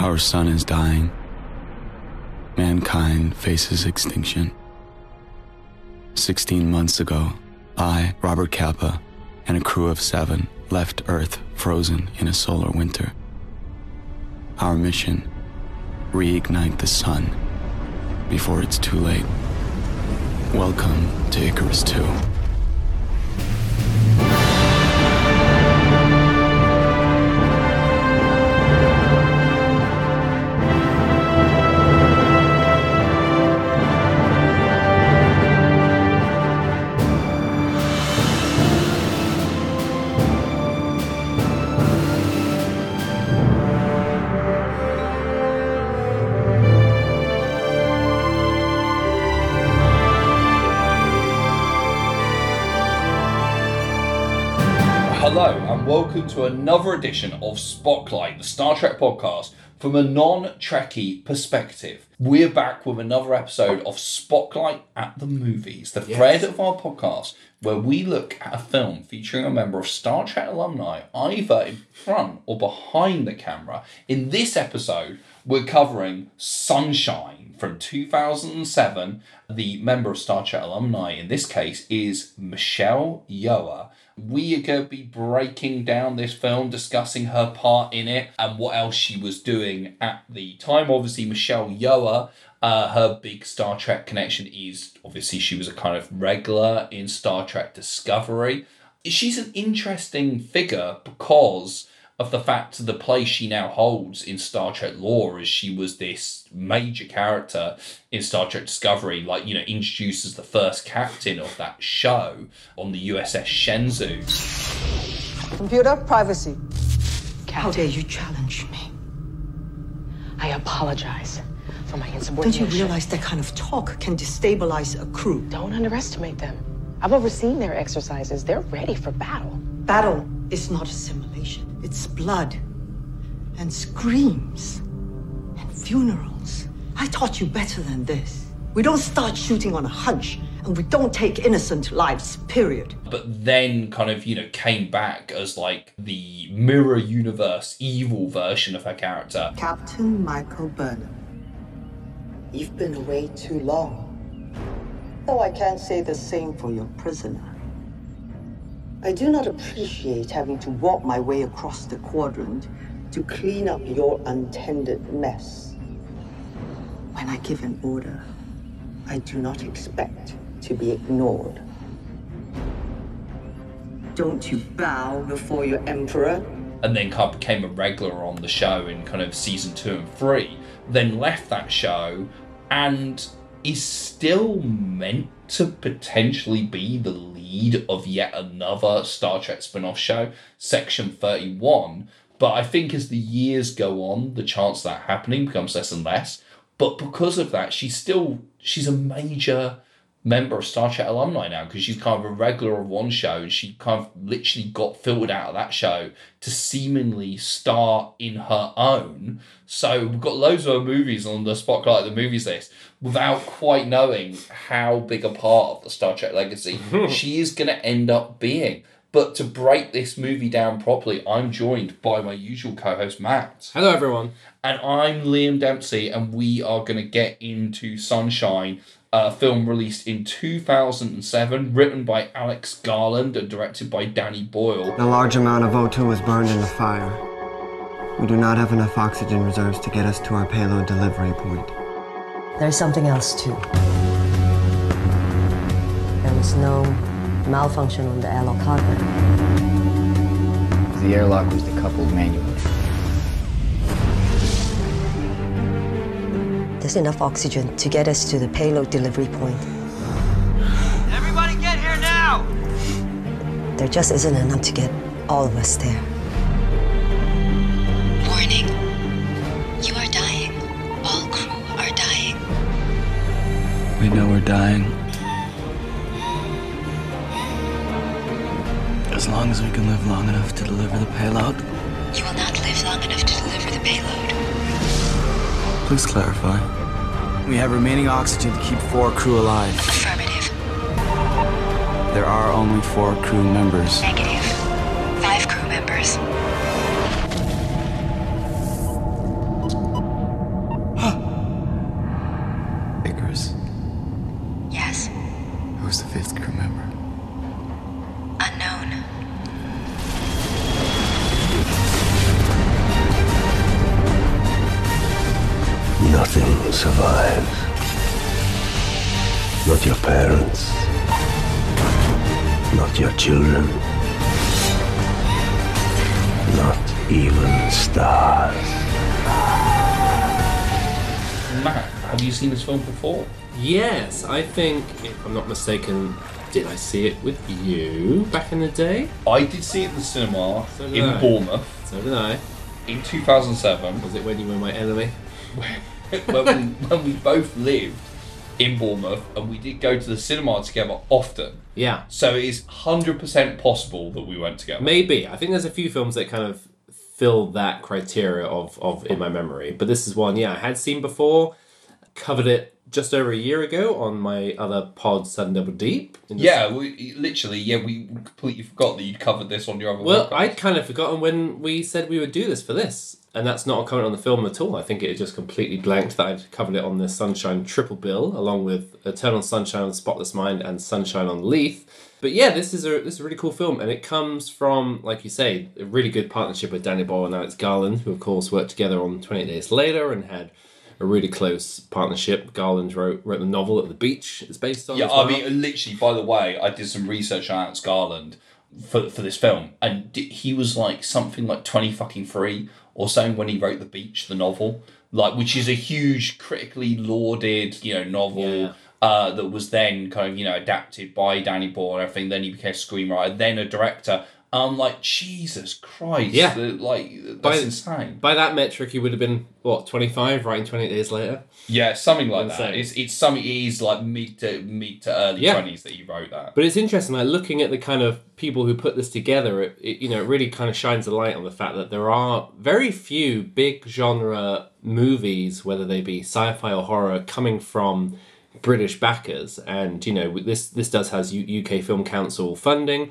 Our sun is dying. Mankind faces extinction. 16 months ago, I, Robert Capa, and a crew of seven left Earth frozen in a solar winter. Our mission reignite the sun before it's too late. Welcome to Icarus 2. Welcome to another edition of Spotlight, the Star Trek podcast from a non Trekkie perspective. We're back with another episode of Spotlight at the Movies, the thread of our podcast where we look at a film featuring a member of Star Trek alumni either in front or behind the camera. In this episode, we're covering Sunshine from 2007. The member of Star Trek alumni in this case is Michelle Yeoh. We are going to be breaking down this film, discussing her part in it and what else she was doing at the time. Obviously, Michelle Yeoh, uh, her big Star Trek connection is obviously she was a kind of regular in Star Trek Discovery. She's an interesting figure because of the fact of the place she now holds in Star Trek lore as she was this major character in Star Trek Discovery, like, you know, introduces the first captain of that show on the USS Shenzhou. Computer privacy. How dare you challenge me? I apologize for my insubordination. Don't you realize that kind of talk can destabilize a crew? Don't underestimate them. I've overseen their exercises. They're ready for battle. Battle is not It's blood and screams and funerals. I taught you better than this. We don't start shooting on a hunch, and we don't take innocent lives, period. But then kind of, you know, came back as like the mirror universe evil version of her character. Captain Michael Burnham, you've been away too long. Though I can't say the same for your prisoner. I do not appreciate having to walk my way across the quadrant to clean up your untended mess. When I give an order, I do not expect to be ignored. Don't you bow before your emperor? and then kind of became a regular on the show in kind of season two and three, then left that show and is still meant to potentially be the lead of yet another Star Trek spin off show, Section 31. But I think as the years go on, the chance of that happening becomes less and less. But because of that, she's still she's a major member of Star Trek alumni now because she's kind of a regular of one show and she kind of literally got filtered out of that show to seemingly star in her own. So we've got loads of her movies on the Spotlight the Movies list without quite knowing how big a part of the Star Trek legacy she is going to end up being. But to break this movie down properly, I'm joined by my usual co host, Matt. Hello, everyone. And I'm Liam Dempsey, and we are going to get into Sunshine, a film released in 2007, written by Alex Garland and directed by Danny Boyle. A large amount of O2 was burned in the fire. We do not have enough oxygen reserves to get us to our payload delivery point. There's something else too. There was no malfunction on the airlock hardware. The airlock was decoupled manually. There's enough oxygen to get us to the payload delivery point. Everybody get here now! There just isn't enough to get all of us there. We know we're dying. As long as we can live long enough to deliver the payload. You will not live long enough to deliver the payload. Please clarify. We have remaining oxygen to keep four crew alive. Affirmative. There are only four crew members. Negative. Five crew members. Not your children. Not even stars. Matt, have you seen this film before? Yes, I think, if I'm not mistaken, did I see it with you back in the day? I did see it in the cinema So in I. Bournemouth So did I. in 2007 Was it when you were my enemy? when, we, when we both lived in Bournemouth and we did go to the cinema together often. Yeah. So it is 100% possible that we went together. Maybe. I think there's a few films that kind of fill that criteria of, of in my memory. But this is one, yeah, I had seen before, covered it just over a year ago on my other pod, Sun Double Deep. Yeah, we, literally, yeah, we completely forgot that you'd covered this on your other Well, podcast. I'd kind of forgotten when we said we would do this for this. And that's not a comment on the film at all. I think it just completely blanked that I'd covered it on the Sunshine triple bill, along with Eternal Sunshine on Spotless Mind and Sunshine on Leith. But yeah, this is a this is a really cool film, and it comes from, like you say, a really good partnership with Danny Boyle and Alex Garland, who of course worked together on Twenty Days Later and had a really close partnership. Garland wrote wrote the novel at the beach. It's based on. Yeah, well. I mean, literally, by the way, I did some research on Alex Garland for, for this film, and he was like something like 20 fucking three or something when he wrote The Beach, the novel, like which is a huge, critically lauded, you know, novel. Yeah. Uh, that was then kind of you know adapted by Danny Boyle and everything. Then he became a screenwriter, then a director. I'm like Jesus Christ, Yeah. the- like that's By- insane. By that metric, he would have been what twenty five, writing Twenty Eight Days Later. Yeah, something like that. It's it's something. It is like mid to mid to early Yeah. twenties that he wrote that. But it's interesting, like looking at the kind of people who put this together, it, it you know it really kind of shines a light on the fact that there are very few big genre movies, whether they be sci-fi or horror, coming from British backers. And you know this this does has U- UK Film Council funding,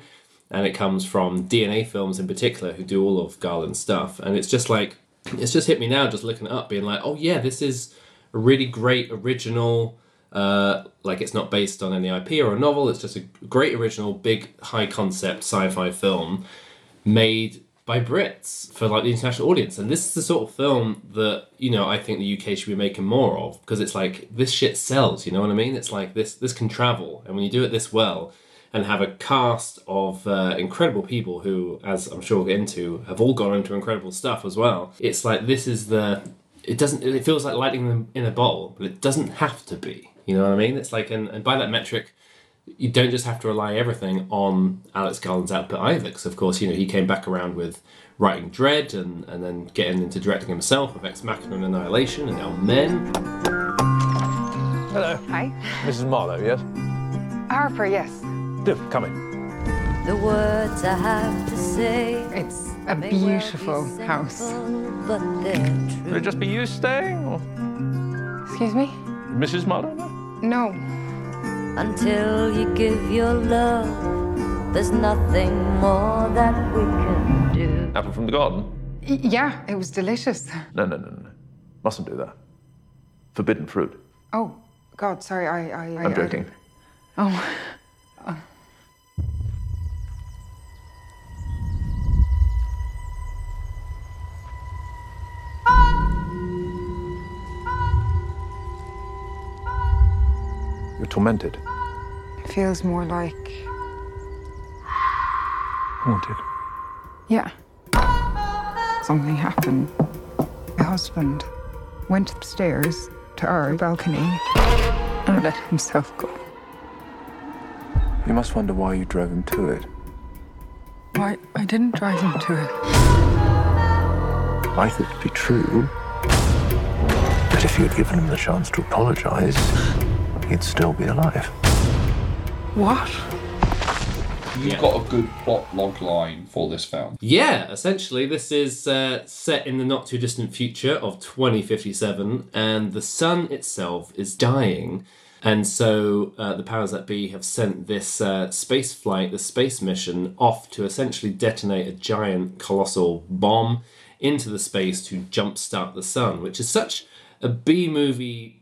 and it comes from DNA Films in particular, who do all of Garland's stuff. And it's just like it's just hit me now, just looking it up, being like, oh yeah, this is a really great original. Uh, like it's not based on any IP or a novel. It's just a great original, big, high concept sci-fi film made by Brits for like the international audience. And this is the sort of film that you know I think the UK should be making more of because it's like this shit sells. You know what I mean? It's like this this can travel, and when you do it this well and have a cast of uh, incredible people who, as I'm sure we'll get into, have all gone into incredible stuff as well. It's like this is the. It doesn't. It feels like lightning in a bottle, but it doesn't have to be. You know what I mean? It's like, and, and by that metric, you don't just have to rely everything on Alex Garland's output either, because of course, you know, he came back around with writing Dredd and, and then getting into directing himself with Ex Machina and Annihilation and now Men. Hello. Hi. Mrs. Marlowe, yes? Harper, yes. Do, come in. The words I have to say. It's a beautiful house. But they're Will it just be you staying, or Excuse me? Mrs. Marlowe? No. Until you give your love, there's nothing more that we can do. Apple from the garden? Y- yeah, it was delicious. No, no, no, no. Mustn't do that. Forbidden fruit. Oh, God, sorry, I. I, I I'm I- joking. oh. oh. Tormented. It feels more like. Haunted. Yeah. Something happened. My husband went upstairs to our balcony and let himself go. You must wonder why you drove him to it. Why, I didn't drive him to it. I thought it'd be true. That if you had given him the chance to apologize, he'd still be alive. What? You've got a good plot log line for this film. Yeah, essentially, this is uh, set in the not too distant future of 2057, and the sun itself is dying. And so uh, the powers that be have sent this uh, space flight, the space mission, off to essentially detonate a giant, colossal bomb into the space to jumpstart the sun, which is such a B movie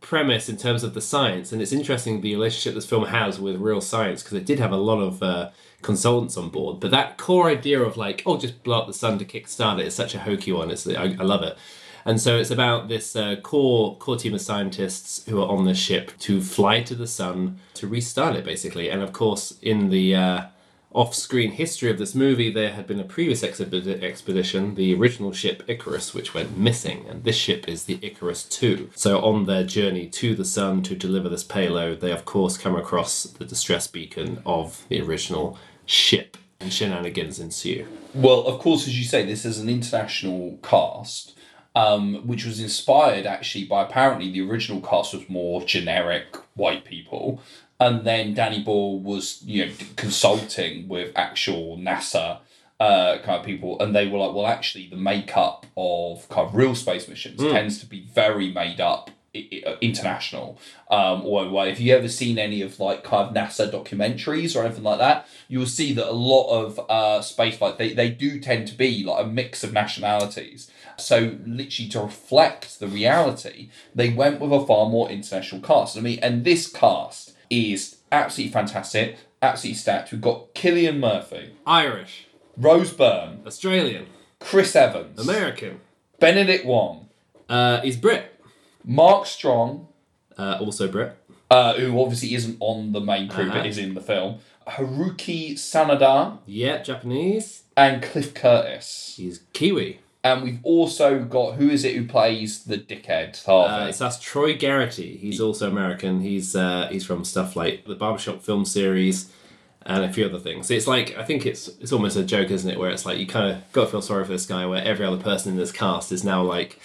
premise in terms of the science. And it's interesting the relationship this film has with real science because it did have a lot of uh, consultants on board. But that core idea of like, oh, just blow up the sun to kickstart it is such a hokey one. It's, I, I love it. And so it's about this uh, core core team of scientists who are on the ship to fly to the sun to restart it, basically. And of course, in the uh, off-screen history of this movie, there had been a previous expedition, the original ship Icarus, which went missing, and this ship is the Icarus II. So on their journey to the sun to deliver this payload, they of course come across the distress beacon of the original ship, and shenanigans ensue. Well, of course, as you say, this is an international cast, um, which was inspired actually by apparently the original cast was more generic white people, and then Danny Boyle was you know consulting with actual NASA. Uh, kind of people, and they were like, well, actually, the makeup of kind of real space missions Mm. tends to be very made up international. Um, or or if you ever seen any of like kind of NASA documentaries or anything like that, you will see that a lot of uh, space flight they, they do tend to be like a mix of nationalities. So literally to reflect the reality, they went with a far more international cast. I mean, and this cast is absolutely fantastic, absolutely stacked. We've got Cillian Murphy, Irish, Rose Byrne, Australian, Chris Evans, American, Benedict Wong, uh, he's Brit, Mark Strong, uh, also Brit, uh, who obviously isn't on the main crew Uh-huh. but is in the film, Haruki Sanada, yeah, Japanese, and Cliff Curtis. he's Kiwi. And we've also got who is it who plays the dickhead Harvey? Uh, that's Troy Garrity. He's also American. He's uh, he's from stuff like the Barbershop film series and a few other things. It's like I think it's it's almost a joke, isn't it? Where it's like you kind of got to feel sorry for this guy, where every other person in this cast is now like,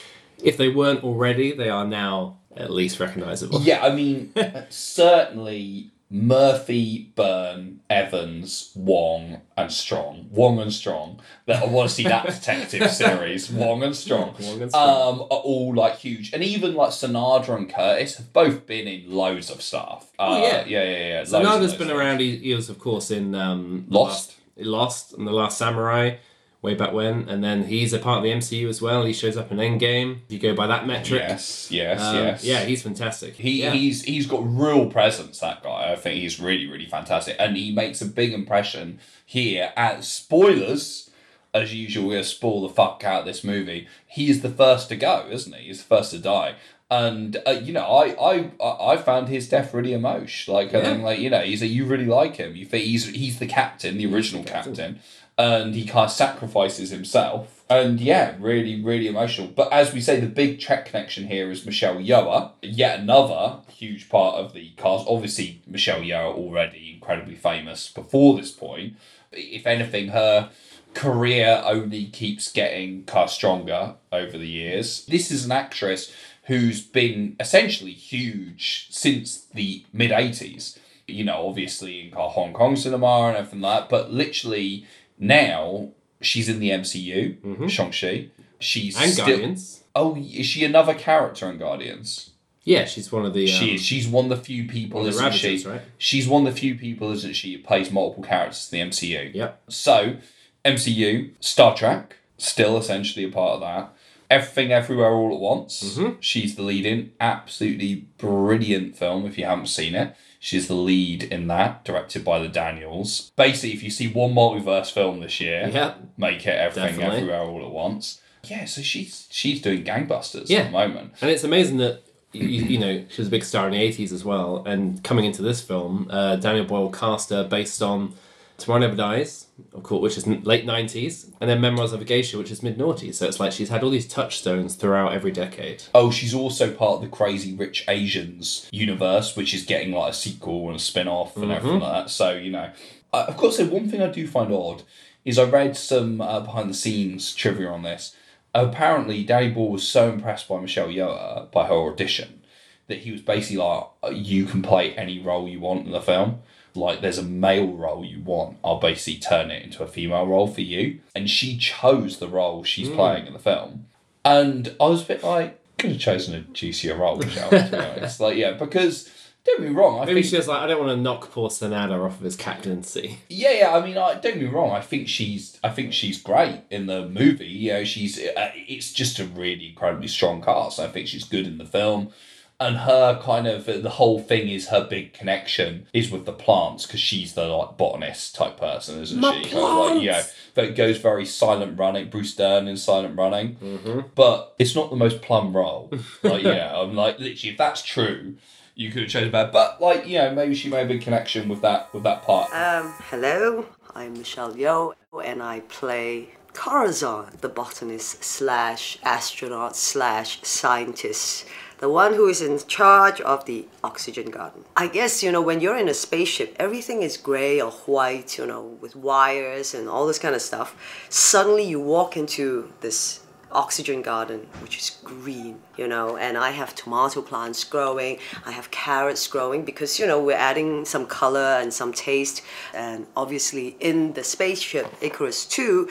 if they weren't already, they are now at least recognizable. Yeah, I mean, certainly Murphy, Byrne, Evans, Wong, and Strong. Wong and Strong. That I want to see that detective series. Wong and Strong. Wong and Strong. Um, are all like huge, and even like Sanada and Curtis have both been in loads of stuff. Oh, Uh, yeah. yeah, yeah, yeah. So loads and been around. He, he was of course in um, Lost. Lost and the Last Samurai. Way back when, and then he's a part of the MCU as well. He shows up in Endgame. If you go by that metric, Yes, yes, Um, yes. yeah, he's fantastic. He yeah. he's he's got real presence. That guy, I think he's really really fantastic, and he makes a big impression here. At spoilers, as usual, we're gonna spoil the fuck out of this movie. He's the first to go, isn't he? He's the first to die. And uh, you know, I, I I found his death really emotional. Like, I Yeah. think, like you know, he's a, you really like him. You think he's he's the captain, the original captain, and he kind of sacrifices himself. And yeah, really, really emotional. But as we say, the big Trek connection here is Michelle Yeoh, yet another huge part of the cast. Obviously, Michelle Yeoh already incredibly famous before this point. If anything, her career only keeps getting kind of stronger over the years. This is an actress who's been essentially huge since the mid 80s. You know, obviously in Hong Kong cinema and everything like that, but literally now she's in the MCU, Shang-Chi. She's Mm-hmm. And still- Guardians. Oh, is she another character in Guardians? Yeah, she's one of the. Um, she is. She's one of the few people, the isn't she? Right? She's one of the few people, isn't she, who plays multiple characters in the MCU. Yep. So, MCU, Star Trek, still essentially a part of that. Everything Everywhere All at Once. Mm-hmm. She's the lead in. Absolutely brilliant film if you haven't seen it. She's the lead in that, directed by the Daniels. Basically, if you see one multiverse film this year, Yeah. make it Everything Definitely. Everywhere All at Once. Yeah, so she's she's doing gangbusters Yeah. at the moment. And it's amazing that you, you know she was a big star in the eighties as well. And coming into this film, uh, Daniel Boyle cast her based on Tomorrow Never Dies, of course, which is late nineties, and then Memoirs of a Geisha, which is mid noughties. So it's like she's had all these touchstones throughout every decade. Oh, she's also part of the Crazy Rich Asians universe, which is getting like a sequel and a spin off and everything like that. So, you know, uh, of course, one thing I do find odd is I read some uh, behind the scenes trivia on this. Apparently, Danny Boyle was so impressed by Michelle Yeoh by her audition that he was basically like, "Uh, you can play any role you want in the film. Like, there's a male role you want, I'll basically turn it into a female role for you. And she chose the role she's Mm. playing in the film. And I was a bit like, could have chosen a juicier role, Michelle, to be honest. Like, yeah, because, don't be wrong, I Maybe think. she was like, I don't want to knock poor Sanada off of his captaincy. Yeah, yeah. I mean, I, don't be wrong. I think she's, I think she's great in the movie. You know, she's. Uh, it's just a really incredibly strong cast. I think she's good in the film. And her kind of the whole thing is her big connection is with the plants because she's the like botanist type person, isn't My she? Kind of like, yeah, plants! that goes very silent running. Bruce Dern in silent running, Mm-hmm. but it's not the most plum role. Like, yeah, I'm like literally, if that's true, you could have chosen better. But like, you know, maybe she made a big connection with that with that part. Um, hello, I'm Michelle Yeoh, and I play Corazon, the botanist slash astronaut slash scientist, the one who is in charge of the oxygen garden. I guess, you know, when you're in a spaceship, everything is gray or white, you know, with wires and all this kind of stuff. Suddenly you walk into this oxygen garden, which is green, you know, and I have tomato plants growing, I have carrots growing because, you know, we're adding some color and some taste. And obviously, in the spaceship Icarus 2,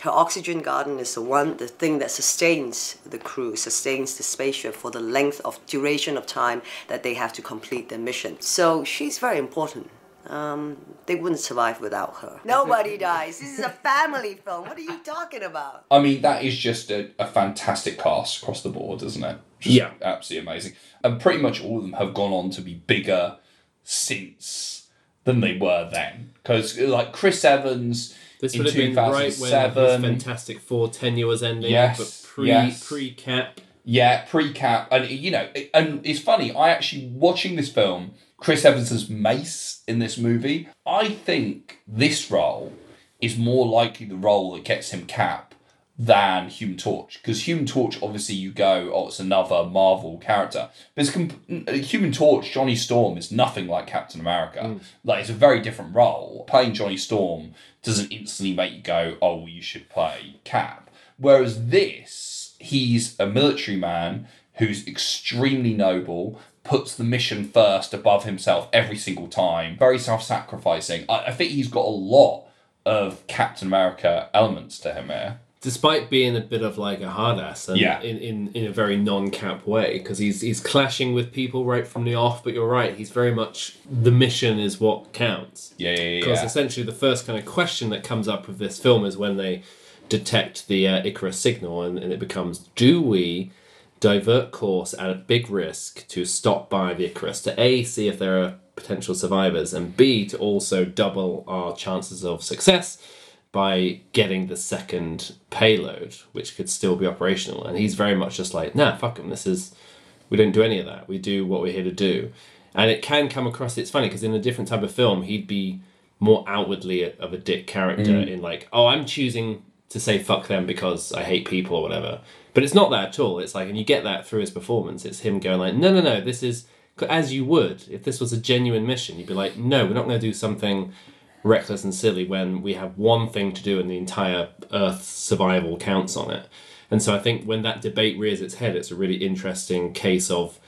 her oxygen garden is the one, the thing that sustains the crew, sustains the spaceship for the length of duration of time that they have to complete their mission. So she's very important. Um, they wouldn't survive without her. Nobody dies. This is a family film. What are you talking about? I mean, that is just a, a fantastic cast across the board, isn't it? Just Yeah. Absolutely amazing. And pretty much all of them have gone on to be bigger since than they were then. Because, like, Chris Evans This would have been right when his 2007. Fantastic Four tenure was ending, Yes, but pre yes. pre cap. Yeah, pre-cap, and you know, it- and it's funny. I actually watching this film, Chris Evans as Mace in this movie. I think this role is more likely the role that gets him Cap than Human Torch, because Human Torch, obviously, you go, oh, it's another Marvel character. But it's comp- uh, Human Torch, Johnny Storm is nothing like Captain America. Mm. Like it's a very different role. Playing Johnny Storm doesn't instantly make you go, oh, you should play Cap. Whereas this, he's a military man who's extremely noble, puts the mission first above himself every single time, very self sacrificing. I, I think he's got a lot of Captain America elements to him here. Despite being a bit of like a hard ass and Yeah. in, in, in a very non cap way, because he's he's clashing with people right from the off, but you're right, he's very much the mission is what counts. Yeah, yeah, yeah. Because essentially the first kind of question that comes up with this film is when they detect the uh, Icarus signal, and, and it becomes do we divert course at a big risk to stop by the Icarus to A, see if there are potential survivors, and B, to also double our chances of success by getting the second payload, which could still be operational. And he's very much just like, nah, fuck him, this is, we don't do any of that. We do what we're here to do. And it can come across, it's funny, because in a different type of film, he'd be more outwardly a- of a dick character Mm. in like, oh, I'm choosing to say fuck them because I hate people or whatever. But it's not that at all. It's like, and you get that through his performance. It's him going like, no, no, no, this is as you would if this was a genuine mission. You'd be like, no, we're not going to do something reckless and silly when we have one thing to do and the entire Earth's survival counts on it. And so I think when that debate rears its head, it's a really interesting case of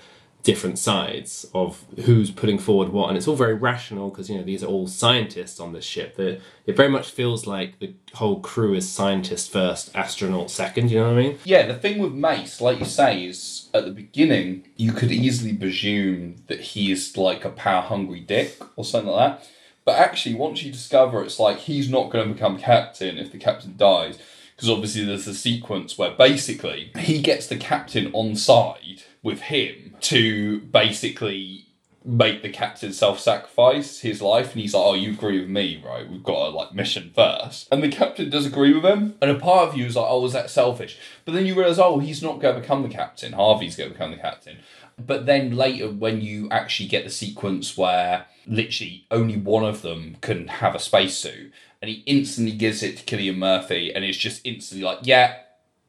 different sides of who's putting forward what, and it's all very rational because you know these are all scientists on this ship. That it very much feels like the whole crew is scientist first, astronaut second. You know what I mean? Yeah, the thing with Mace, like you say, is at the beginning you could easily presume that he is like a power hungry dick or something like that. But actually, once you discover it's like he's not going to become captain if the captain dies, because obviously there's a sequence where basically he gets the captain on side with him to basically make the captain self-sacrifice his life and he's like oh you agree with me right? We've got a like mission first. And the captain does agree with him and a part of you is like oh was that selfish? But then you realize oh he's not going to become the captain. Harvey's going to become the captain. But then later when you actually get the sequence where literally only one of them can have a spacesuit and he instantly gives it to Cillian Murphy and it's just instantly like yeah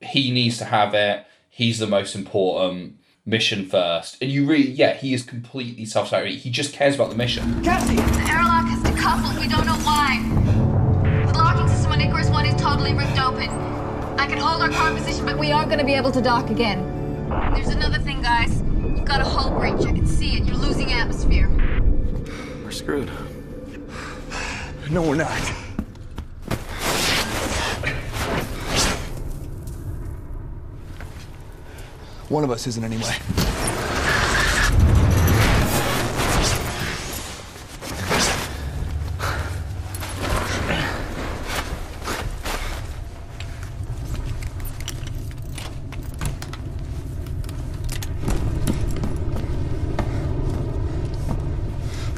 he needs to have it he's the most important mission first and you really yeah he is completely self-sacrificing he just cares about the mission Cassie! The airlock has decoupled. We don't know why. The locking system on Icarus 1 is totally ripped open. I can hold our current position, but we aren't going to be able to dock again. There's another thing, guys. You've got a hull breach. I can see it. You're losing atmosphere. Screwed. No, we're not. One of us isn't anyway.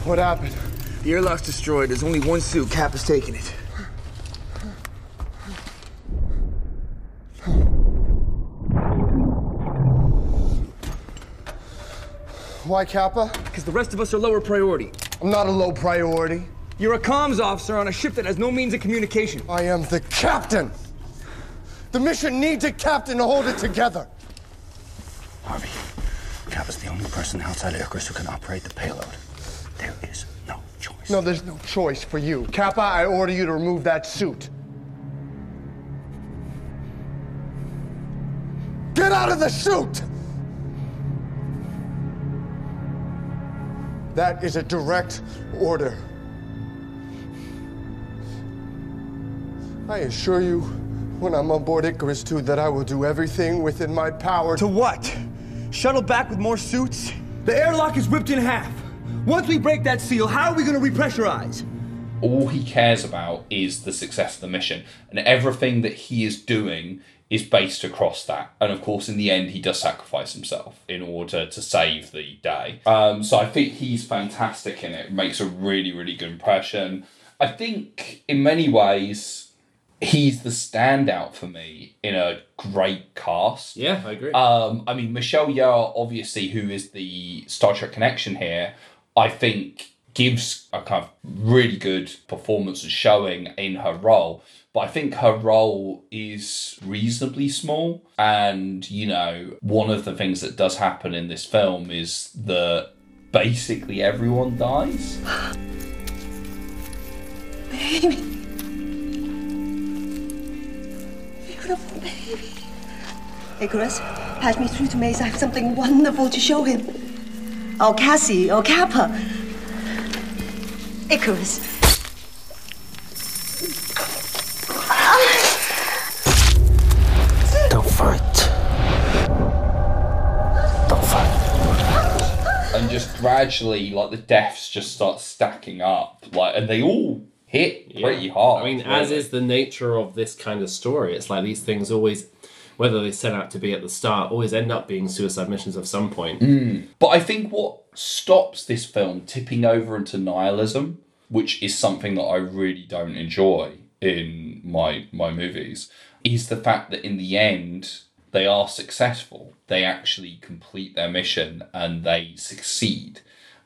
What happened? The airlock's destroyed. There's only one suit. Cap has taken it. Why, Capa? Because the rest of us are lower priority. I'm not a low priority. You're a comms officer on a ship that has no means of communication. I am the captain. The mission needs a captain to hold it together. Harvey, Capa's the only person outside Icarus who can operate the payload. There is no choice. No, there's no choice for you. Capa, I order you to remove that suit. Get out of the suit! That is a direct order. I assure you, when I'm on board Icarus 2, that I will do everything within my power To what? Shuttle back with more suits? The airlock is ripped in half. Once we break that seal, how are we going to repressurize? all he cares about is the success of the mission and everything that he is doing is based across that and of course in the end he does sacrifice himself in order to save the day um, so i think he's fantastic in it makes a really really good impression i think in many ways he's the standout for me in a great cast Yeah, I agree. um, I mean, Michelle Yeoh, obviously, who is the Star Trek connection here, I think gives a kind of really good performance and showing in her role. But I think her role is reasonably small. And, you know, one of the things that does happen in this film is that basically everyone dies. Baby. Beautiful baby. Icarus, patch me through to Mace. I have something wonderful to show him. Oh, Cassie. Oh, Capa. Icarus. Don't fight. Don't fight. and just gradually, like, the deaths just start stacking up. Like, and they all hit pretty hard. I mean, as is the nature of this kind of story, it's like these things always, whether they set out to be at the start, always end up being suicide missions of some point. Mm. But I think what stops this film tipping over into nihilism, which is something that I really don't enjoy in my my movies, is the fact that in the end they are successful. They actually complete their mission and they succeed.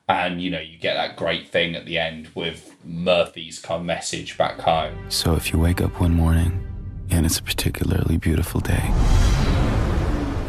And you know, you get that great thing at the end with Murphy's kind of message back home. So if you wake up one morning and it's a particularly beautiful day,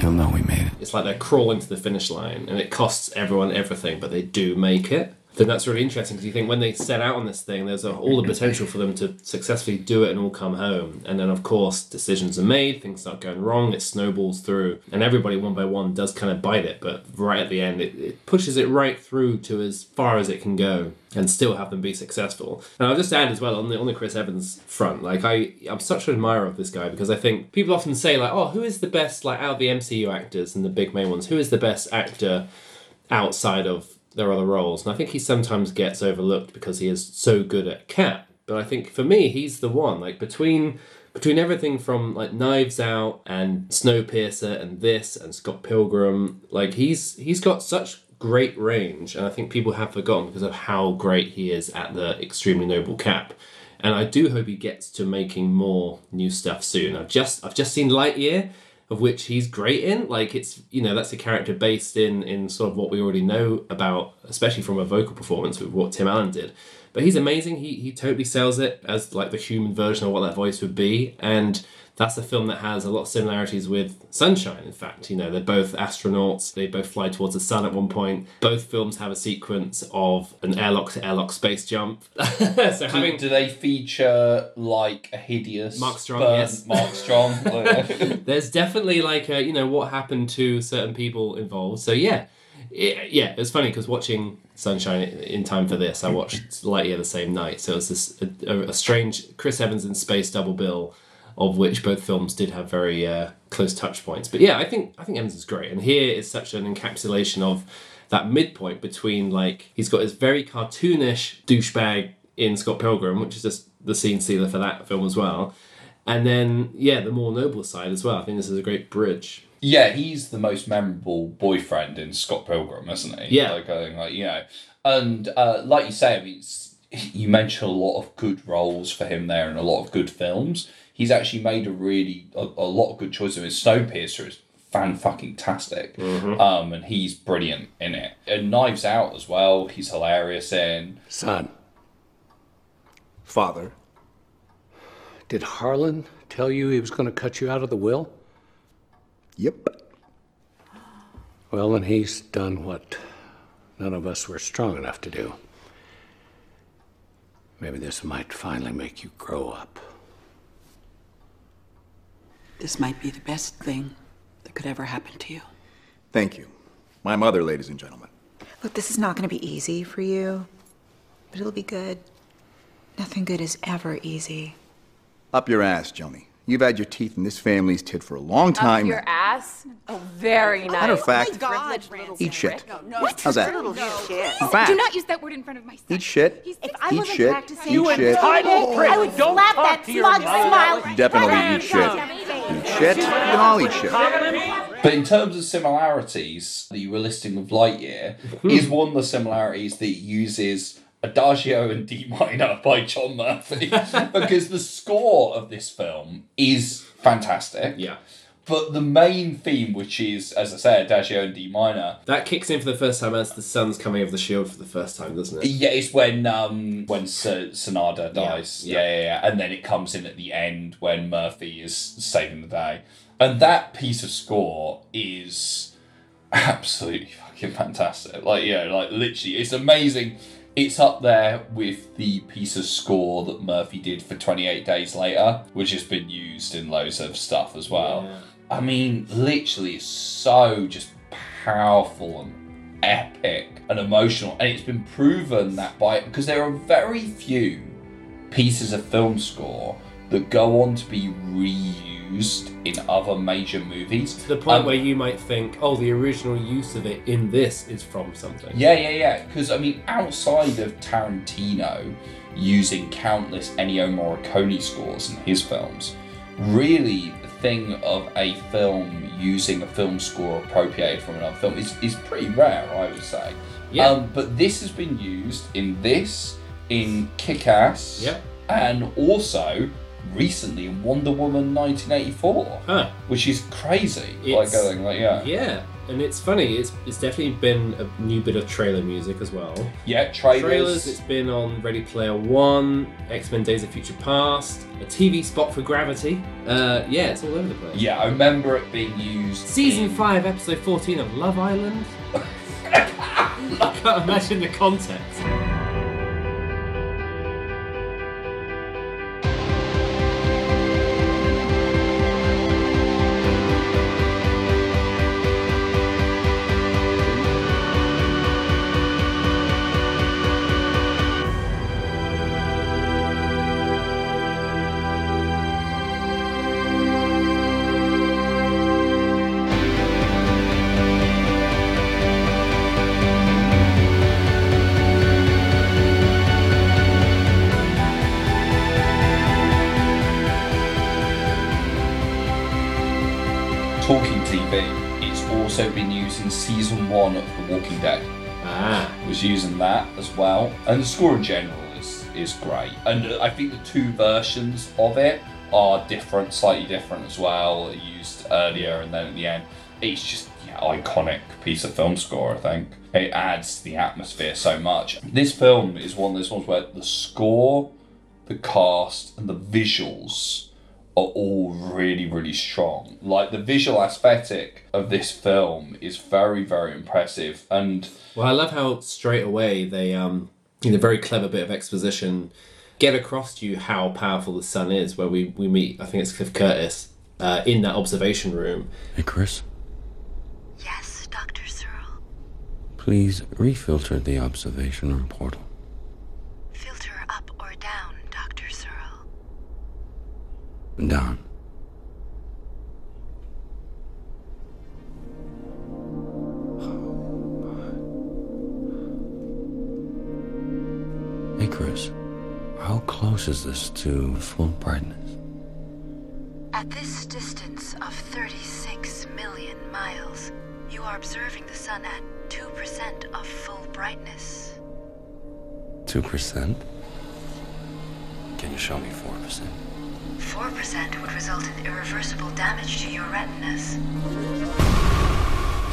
you'll know we made it. It's like they're crawling to the finish line, and it costs everyone everything, but they do make it. I think that's really interesting because you think when they set out on this thing, there's a, all the potential for them to successfully do it and all come home. And then, of course, decisions are made, things start going wrong, it snowballs through, and everybody one by one does kind of bite it. But right at the end, it, it pushes it right through to as far as it can go and still have them be successful. And I'll just add as well on the on the Chris Evans front, like I I'm such an admirer of this guy because I think people often say like, oh, who is the best like out of the MCU actors and the big main ones, who is the best actor outside of their other roles? And I think he sometimes gets overlooked because he is so good at Cap. But I think for me, he's the one. Like between between everything from like Knives Out and Snowpiercer and this and Scott Pilgrim, like he's he's got such great range, and I think people have forgotten because of how great he is at the extremely noble cap. And I do hope he gets to making more new stuff soon. I've just I've just seen Lightyear, of which he's great in. Like it's you know that's a character based in in sort of what we already know about, especially from a vocal performance with what Tim Allen did. But he's amazing. He he totally sells it as like the human version of what that voice would be, and that's a film that has a lot of similarities with Sunshine. In fact, you know they're both astronauts. They both fly towards the sun at one point. Both films have a sequence of an airlock to airlock space jump. so do, having do they feature like a hideous Mark Strong, yes. Mark Strong? there's definitely like a you know what happened to certain people involved. So yeah, it, yeah, it's funny because watching Sunshine in time for this, I watched Lightyear the same night. So it's this a, a strange Chris Evans in space double bill, of which both films did have very uh, close touch points. But yeah, I think I think Evans is great, and here is such an encapsulation of that midpoint between like he's got his very cartoonish douchebag in Scott Pilgrim, which is just the scene stealer for that film as well. And then, yeah, the more noble side as well. I think this is a great bridge. Yeah, he's the most memorable boyfriend in Scott Pilgrim, isn't he? Yeah. like going like you know, and uh, like you say, I mean, you mentioned a lot of good roles for him there and a lot of good films. He's actually made a really a, a lot of good choices. His Snowpiercer is fan fucking tastic, um, and he's brilliant in it. And Knives Out as well. He's hilarious in. Son. Father. Did Harlan tell you he was going to cut you out of the will? Yep. Well, then he's done what none of us were strong enough to do. Maybe this might finally make you grow up. This might be the best thing that could ever happen to you. Thank you. My mother, ladies and gentlemen. Look, this is not going to be easy for you, but it'll be good. Nothing good is ever easy. Up your ass, Joni. You've had your teeth in this family's tit for a long time. Up your ass? Oh, very nice. Matter of fact, Privileged oh little eat shit. What? How's that? Little shit. In fact- Do not use that word in front of my son. Eat shit. If I Eat wasn't shit. practicing, Eat shit. I would Don't slap that smug smile. Definitely eat shit. Eat shit. You can all eat shit. But in terms of similarities that you were listing with Lightyear, hmm. is one of the similarities that uses Adagio and D minor by John Murphy because the score of this film is fantastic. Yeah. But the main theme, which is, as I say, Adagio and D minor, That kicks in for the first time as the sun's coming over the shield for the first time, doesn't it? yeah, it's when um when S- Sanada dies. Yeah. Yeah, yeah, and then it comes in at the end when Murphy is saving the day, and that piece of score is absolutely fucking fantastic. Like yeah, like literally, it's amazing. It's up there with the piece of score that Murphy did for 28 Days Later, which has been used in loads of stuff as well. I mean, literally, it's so just powerful and epic and emotional. And it's been proven that by because there are very few pieces of film score that go on to be reused in other major movies. To the point Um, where you might think, oh, the original use of it in this is from something. Yeah, yeah, yeah. Because I mean, outside of Tarantino using countless Ennio Morricone scores in his films, really the thing of a film using a film score appropriated from another film is, is pretty rare, I would say. Yeah. Um, but this has been used in this, in Kick Ass, Yep. and also recently in Wonder Woman 1984, Huh. which is crazy. like It's- going like yeah. Yeah, and it's funny. It's it's definitely been a new bit of trailer music as well. Yeah, trailers. It's been on Ready Player One, X Men: Days of Future Past, a TV spot for Gravity. Uh, yeah, it's all over the place. Yeah, I remember it being used. Season in- five, episode fourteen of Love Island. I can't imagine the context. As well. And the score in general is, is great. And I think the two versions of it are different, slightly different as well. Used earlier and then at the end. It's just yeah, iconic piece of film score, I think. It adds to the atmosphere so much. This film is one of those ones where the score, the cast, and the visuals are all really, really strong. Like the visual aesthetic of this film is very, very impressive. And Well, I love how straight away they, um, in a very clever bit of exposition, get across to you how powerful the sun is. Where we, we meet, I think it's Cliff Curtis, uh, in that observation room. Hey, Chris, Yes, Dr. Searle. please refilter the observation room portal. Filter up or down, Dr. Searle. Down. Hey, Chris, how close is this to full brightness? At this distance of 36 million miles, you are observing the sun at 2% of full brightness. 2%? Can you show me 4%? 4% would result in irreversible damage to your retinas.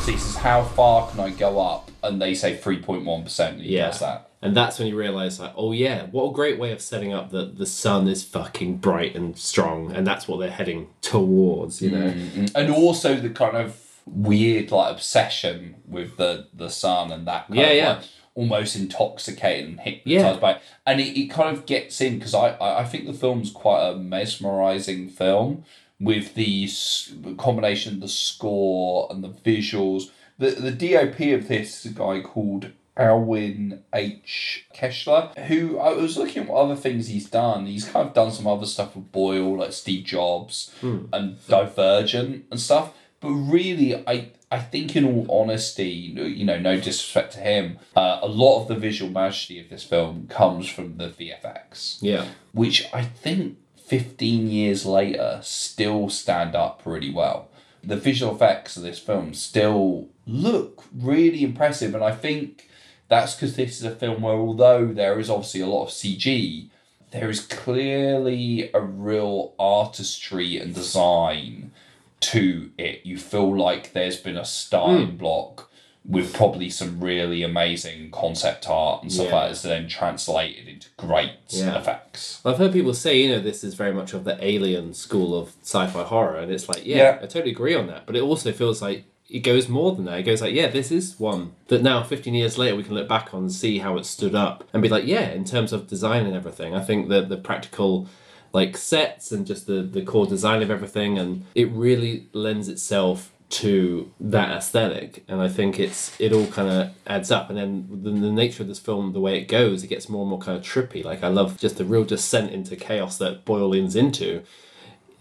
So he says, "How far can I go up?" And they say three point one percent. He Yeah. does that. And that's when you realise, like, oh yeah, what a great way of setting up that the sun is fucking bright and strong, and that's what they're heading towards, you know. Mm, and also the kind of weird like obsession with the the sun and that kind Yeah, of, yeah. like, almost intoxicated and hypnotized Yeah. by it. and it, it kind of gets in because I, I think the film's quite a mesmerizing film with the s- combination of the score and the visuals the the DOP of this is a guy called Alwin H. Küchler, who I was looking at what other things he's done. He's kind of done some other stuff with Boyle, like Steve Jobs Hmm. and Divergent and stuff. But really, I I think in all honesty, you know, no disrespect to him, uh, a lot of the visual majesty of this film comes from the VFX Yeah. which I think 15 years later still stand up really well. The visual effects of this film still look really impressive, and I think that's because this is a film where, although there is obviously a lot of CG, there is clearly a real artistry and design to it. You feel like there's been a starting Mm. block with probably some really amazing concept art and stuff Yeah. like that that's then translated into great Yeah. effects. I've heard people say, you know, this is very much of the alien school of sci-fi horror, and it's like, yeah, Yeah. I totally agree on that. But it also feels like it goes more than that. It goes like, yeah, this is one that now, 15 years later, we can look back on and see how it stood up and be like, yeah, in terms of design and everything, I think that the practical like sets and just the the core design of everything, and it really lends itself to that aesthetic. And i think it's it all kind of adds up. And then the, the nature of this film the way it goes it gets more and more kind of trippy. Like i love just the real descent into chaos that boyle leans into.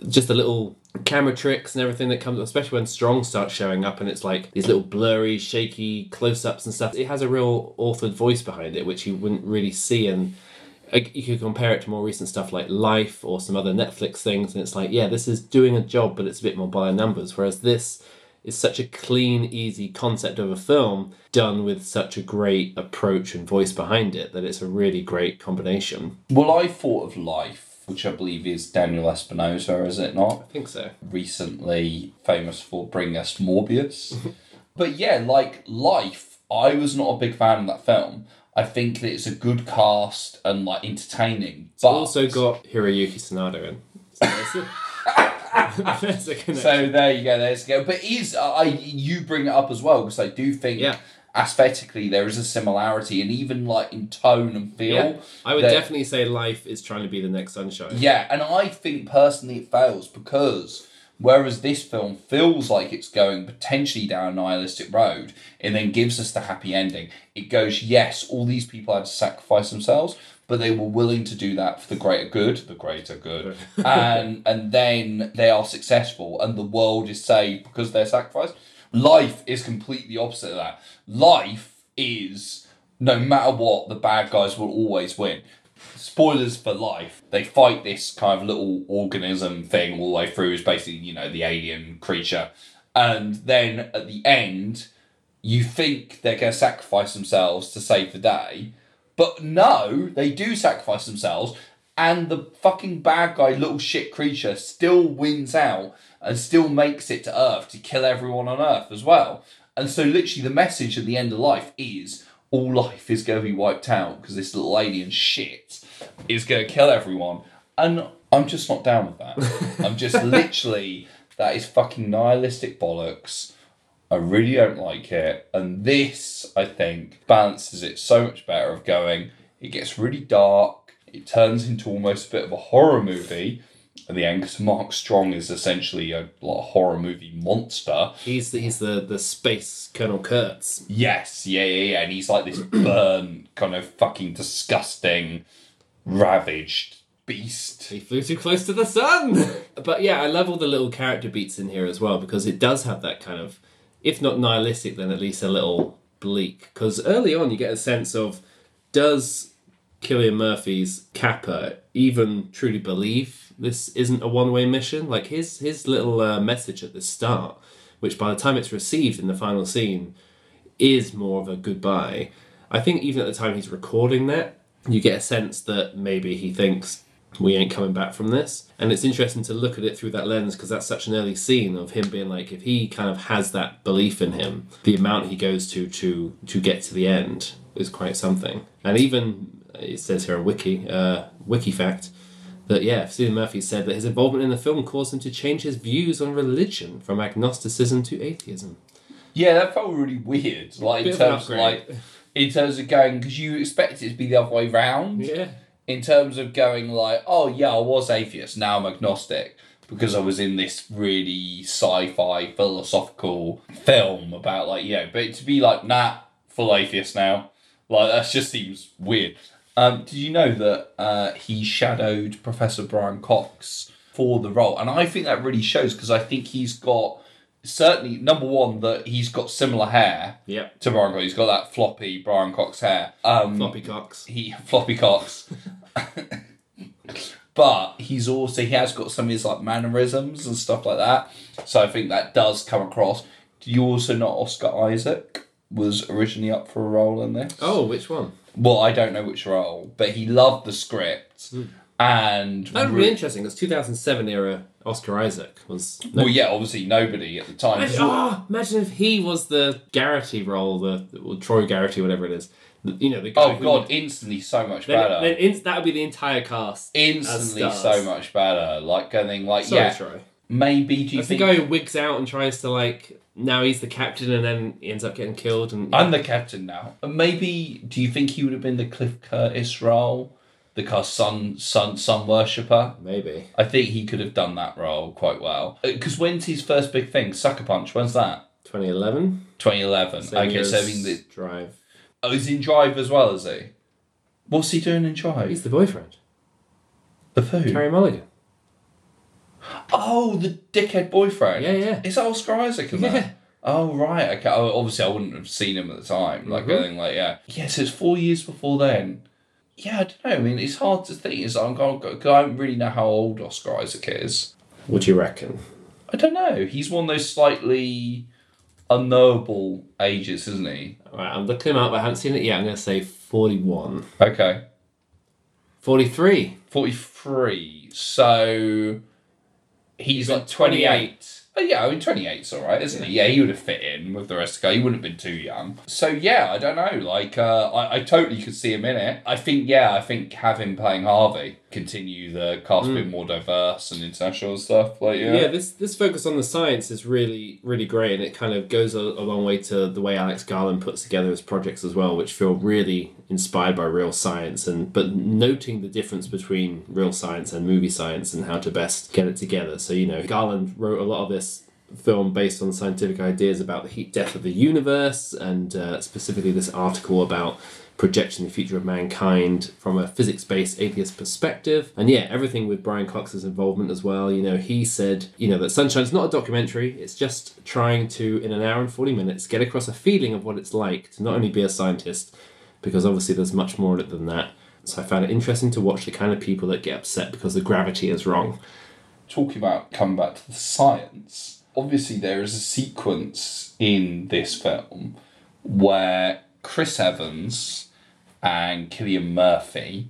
Just the little camera tricks and everything that comes especially when strong starts showing up and it's like these little blurry shaky close-ups and stuff. It has a real authored voice behind it which you wouldn't really see and you could compare it to more recent stuff like Life or some other Netflix things, and it's like, yeah, this is doing a job, but it's a bit more by numbers. Whereas this is such a clean, easy concept of a film done with such a great approach and voice behind it that it's a really great combination. Well, I thought of Life, which I believe is Daniel Espinosa, is it not? I think so. Recently famous for bringing us Morbius. but yeah, like Life, I was not a big fan of that film. I think that it's a good cast and like entertaining. It's But also got Hiroyuki Sanada in. So there's a- there's. So there you go. There's go. But is I you bring it up as well because I do think Yeah. aesthetically there is a similarity and even like in tone and feel. yeah, I would that- definitely say Life is trying to be the next Sunshine. Yeah, and I think personally it fails because whereas this film feels like it's going potentially down a nihilistic road and then gives us the happy ending, it goes, yes, all these people had to sacrifice themselves, but they were willing to do that for the greater good, the greater good. and and then they are successful and the world is saved because they're sacrificed. Life is completely opposite of that. Life is no matter what, the bad guys will always win spoilers for life. They fight this kind of little organism thing all the way through, is basically, you know, the alien creature. And then at the end, you think they're going to sacrifice themselves to save the day. But no, they do sacrifice themselves. And the fucking bad guy, little shit creature, still wins out and still makes it to Earth to kill everyone on Earth as well. And so, literally, the message at the end of life is all life is going to be wiped out because this little alien shit is going to kill everyone. And I'm just not down with that. I'm just literally, that is fucking nihilistic bollocks. I really don't like it. And this, I think, balances it so much better of going, it gets really dark, it turns into almost a bit of a horror movie at the end because Mark Strong is essentially a like, horror movie monster. He's the, he's the, the space Colonel Kurtz. Yes, yeah, yeah, yeah. And he's like this burnt, kind of fucking disgusting, ravaged beast. He flew too close to the sun. but yeah, I love all the little character beats in here as well because it does have that kind of, if not nihilistic, then at least a little bleak. Because early on, you get a sense of does Cillian Murphy's Capa even truly believe this isn't a one way mission. Like his his little uh, message at the start, which by the time it's received in the final scene, is more of a goodbye. I think even at the time he's recording that, you get a sense that maybe he thinks we ain't coming back from this. And it's interesting to look at it through that lens because that's such an early scene of him being like, if he kind of has that belief in him, the amount he goes to to to get to the end is quite something. And even it says here on Wiki, uh, Wiki fact, that yeah, Stephen Murphy said that his involvement in the film caused him to change his views on religion from agnosticism to atheism. Yeah, that felt really weird. Like in terms of like in terms of going because you expect it to be the other way round. Yeah. In terms of going like, oh yeah, I was atheist, now I'm agnostic because I was in this really sci-fi philosophical film about like you know, but to be like, nah, full atheist now, like that just seems weird. Um, did you know that uh, he shadowed Professor Brian Cox for the role? And I think that really shows because I think he's got certainly number one that he's got similar hair Yep. to Brian Cox. He's got that floppy Brian Cox hair. Um, Floppy Cox. He floppy Cox. but he's also he has got some of his like mannerisms and stuff like that. So I think that does come across. Do you also know Oscar Isaac was originally up for a role in this? Oh, which one? Well, I don't know which role, but he loved the script and That would be interesting It's 2007 era Oscar Isaac was. Well, yeah, obviously nobody at the time. Imagine, oh, imagine if he was the Garity role, the or Troy Garity, whatever it is. You know, the guy Oh god, would- instantly so much then, better. then in, that would be the entire cast. instantly so much better. Like going like Sorry, yeah, Troy. maybe do you That's the guy who wigs out and tries to like. Now he's the captain, and then he ends up getting killed. And I'm the captain now. Maybe do you think he would have been the Cliff Curtis role, the of sun sun sun worshipper? Maybe. I think he could have done that role quite well. Because when's his first big thing? Sucker Punch. When's that? 2011. 2011. Same okay, so I mean the Drive. oh, he's in Drive as well, is he? What's he doing in Drive? He's the boyfriend. Of who? Carey Mulligan. Oh, the dickhead boyfriend. Yeah, yeah. Is that Oscar Isaac in Yeah. that? Oh right, okay. Oh, obviously, I wouldn't have seen him at the time. Like Mhm. anything like yeah. So it's four years before then. Yeah, I don't know. I mean, it's hard to think. It's I'm oh, going. I don't really know how old Oscar Isaac is. What do you reckon? I don't know. He's one of those slightly unknowable ages, isn't he? Alright, I'm looking him up. I haven't seen it yet. I'm going to say 41. Okay. 43. 43. So he's like 28. Oh, yeah, I mean, 28's all right, isn't he? Yeah, he would have fit in with the rest of the guy. He wouldn't have been too young. So, yeah, I don't know. Like, uh, I, I totally could see him in it. I think, yeah, I think have him playing Harvey, continue the cast being more diverse and international and stuff. Like, yeah. Yeah. this this focus on the science is really really great, and it kind of goes a, a long way to the way Alex Garland puts together his projects as well, which feel really inspired by real science, and but noting the difference between real science and movie science and how to best get it together. So you know, Garland wrote a lot of this film based on scientific ideas about the heat death of the universe, and uh, specifically this article about projecting the future of mankind from a physics-based atheist perspective. And yeah, everything with Brian Cox's involvement as well. You know, he said, you know, that Sunshine's not a documentary. It's just trying to, in an hour and 40 minutes, get across a feeling of what it's like to not only be a scientist, because obviously there's much more in it than that. So I found it interesting to watch the kind of people that get upset because the gravity is wrong. talking about coming back to the science, obviously there is a sequence in this film where Chris Evans and Cillian Murphy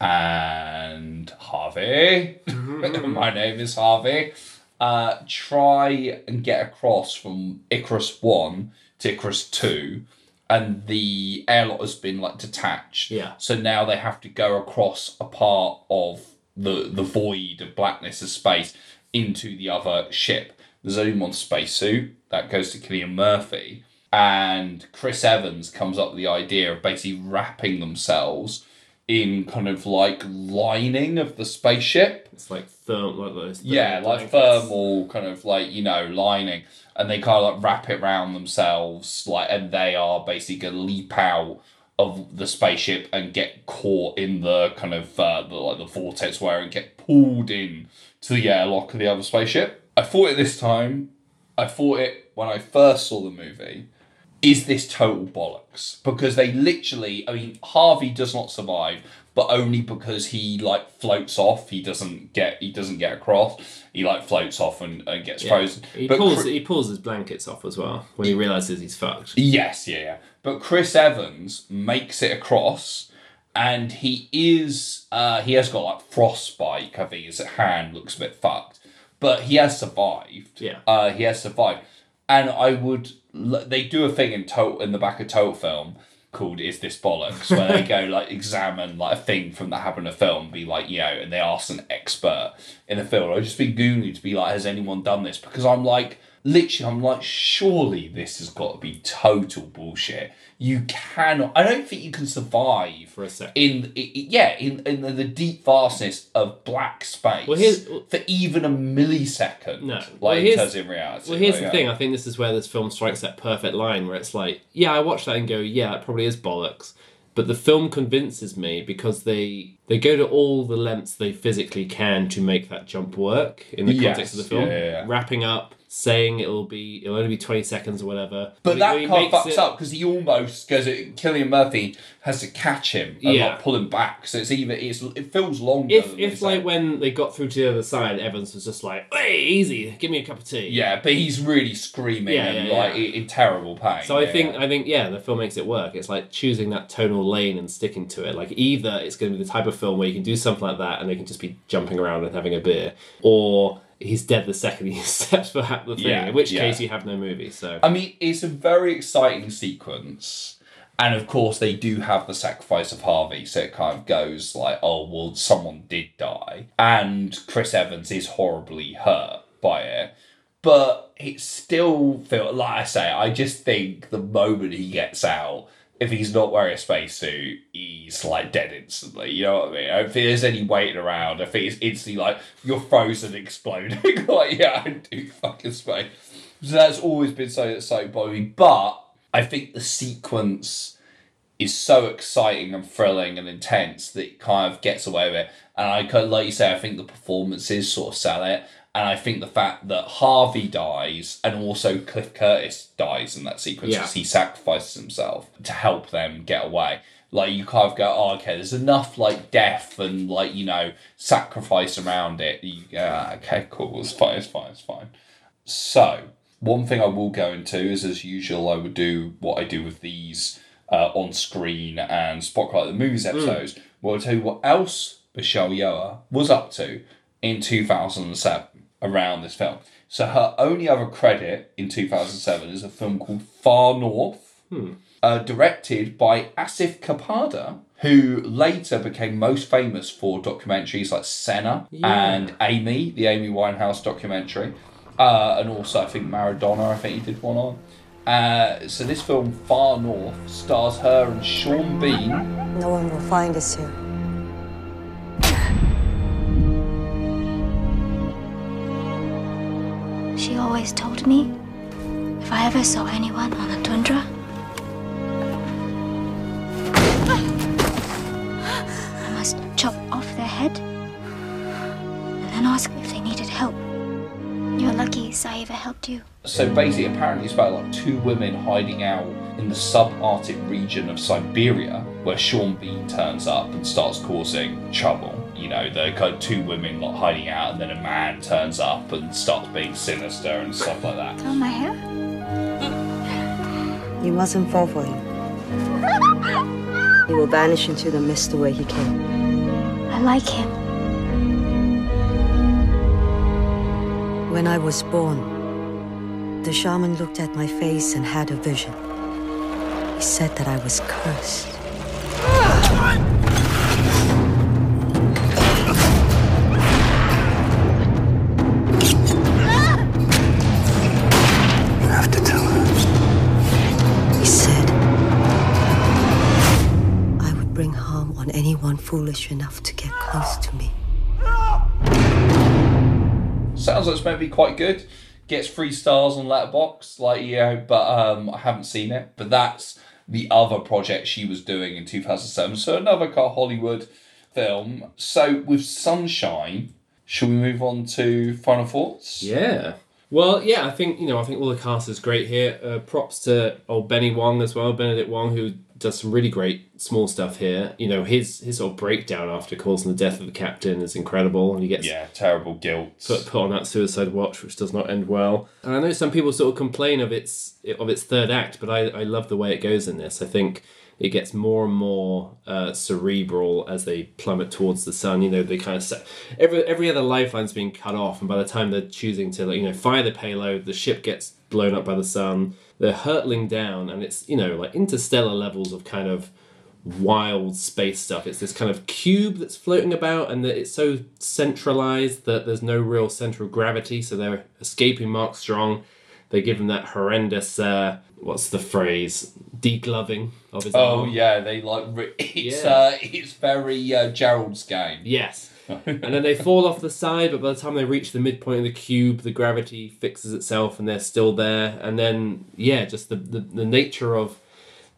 and Harvey, my name is Harvey, uh, try and get across from Icarus 1 to Icarus 2 and the airlock has been like detached. Yeah. So now they have to go across a part of the the void of blackness of space into the other ship. There's only one spacesuit that goes to Cillian Murphy, and Chris Evans comes up with the idea of basically wrapping themselves in kind of like lining of the spaceship. It's like therm, like those. Yeah, like blankets. thermal kind of like you know lining, and they kind of like wrap it around themselves, like, and they are basically gonna leap out of the spaceship and get caught in the kind of uh, the like the vortex where and get pulled in to the airlock of the other spaceship. I thought it this time. I thought it when I first saw the movie. Is this total bollocks? Because they literally, I mean, Harvey does not survive, but only because he like floats off. He doesn't get he doesn't get across. He like floats off and, and gets Yeah. frozen. He But pulls Chri- he pulls his blankets off as well when he realizes he's fucked. Yes, yeah, yeah. But Chris Evans makes it across, and he is uh, he has got like frostbite. I think his hand looks a bit fucked, but he has survived. Yeah. uh, he has survived, and I would. They do a thing in total in the back of total film called "Is This Bollocks?" where they go like examine like a thing from that happened in a film, be like you know, and they ask an expert in the field. I've just been googling to be like, has anyone done this? Because I'm like literally i'm like surely this has got to be total bullshit you cannot i don't think you can survive for a second in i- i- yeah in, in the, the deep vastness of black space Well, here's- for even a millisecond No. like Well, it does in reality Well, here's Like, the yeah. thing. I think this is where this film strikes that perfect line where it's like, yeah, I watch that and go, yeah, it probably is bollocks. But the film convinces me because they they go to all the lengths they physically can to make that jump work in the Yes, context of the film. yeah, yeah, yeah. Wrapping up, saying it'll be it'll only be twenty seconds or whatever. But that kind fucks it- up because he almost goes. Cillian Murphy has to catch him and Yeah. like pull him back, so it's even it's it feels longer. If if like when they got through to the other side, Evans was just like, "Hey, easy, give me a cup of tea." yeah, but he's really screaming Yeah, and yeah, like in, terrible pain. So I think. I think yeah, the film makes it work. It's like choosing that tonal lane and sticking to it. Like either it's going to be the type of film where you can do something like that and they can just be jumping around and having a beer, or he's dead the second he steps for the thing. Yeah, in which yeah. case you have no movie. So I mean, it's a very exciting sequence. And of course, they do have the sacrifice of Harvey, so it kind of goes like, oh, well, someone did die. And Chris Evans is horribly hurt by it. But it still feels, like I say, I just think the moment he gets out, if he's not wearing a spacesuit, he's like dead instantly. You know what I mean? If there's any waiting around. I think it's instantly like you're frozen, exploding. like, yeah, I do fucking space. So that's always been so so me. But I think the sequence is so exciting and thrilling and intense that it kind of gets away with it. And I kind of, like you say, I think the performances sort of sell it. And I think the fact that Harvey dies and also Cliff Curtis dies in that sequence Yeah. because he sacrifices himself to help them get away. Like you kind of go, oh, okay, there's enough like death and like you know sacrifice around it. You go, ah, okay, cool, it's fine, it's fine, it's fine. So, one thing I will go into is, as usual, I would do what I do with these uh, on screen and Spotlight the Movies episodes. Well, I'll tell you what else Michelle Yeoh was up to in 2007 around this film. So, her only other credit in 2007 is a film called Far North, Hmm. uh, directed by Asif Kapadia. Who later became most famous for documentaries like Senna Yeah. and Amy, the Amy Winehouse documentary, uh, and also I think Maradona. I think he did one on. Uh, so this film, Far North, stars her and Sean Bean. No one will find us here. She always told me if I ever saw anyone on the tundra, I must chop off their head and then ask if they needed help. You're lucky Saiva helped you. So basically, apparently, it's about like two women hiding out in the subarctic region of Siberia, where Sean Bean turns up and starts causing trouble. You know, they're kind of two women like hiding out, and then a man turns up and starts being sinister and stuff like that. Comb my hair? You mustn't fall for him. He will vanish into the mist the way he came. I like him. When I was born, the shaman looked at my face and had a vision. He said that I was cursed. Ah! Foolish enough to get close to me. Sounds like it's meant to be quite good. Gets three stars on Letterboxd, like you know, but um, I haven't seen it. But that's the other project she was doing in two thousand seven. So another kind of Hollywood film. So with Sunshine, shall we move on to final thoughts? Yeah. Well, yeah, I think you know, I think all the cast is great here. Uh, props to old Benny Wong as well, Benedict Wong, who does some really great small stuff here. You know, his his sort of breakdown after causing the death of the captain is incredible, and he gets Yeah, terrible guilt. put put on that suicide watch, which does not end well. And I know some people sort of complain of its of its third act, but I, I love the way it goes in this. I think it gets more and more uh, cerebral as they plummet towards the sun. You know, they kind of set every every other lifeline's being cut off, and by the time they're choosing to like, you know fire the payload, the ship gets blown up by the sun. They're hurtling down, and it's you know like interstellar levels of kind of wild space stuff. It's this kind of cube that's floating about, and that it's so centralized that there's no real center of gravity. So they're escaping Mark Strong. They give him that horrendous, uh, what's the phrase, degloving of his Oh arm. yeah, they like re- it's Yeah. uh, it's very uh, Gerald's game. Yes. and then they fall off the side, but by the time they reach the midpoint of the cube, the gravity fixes itself and they're still there. And then, yeah, just the, the, the nature of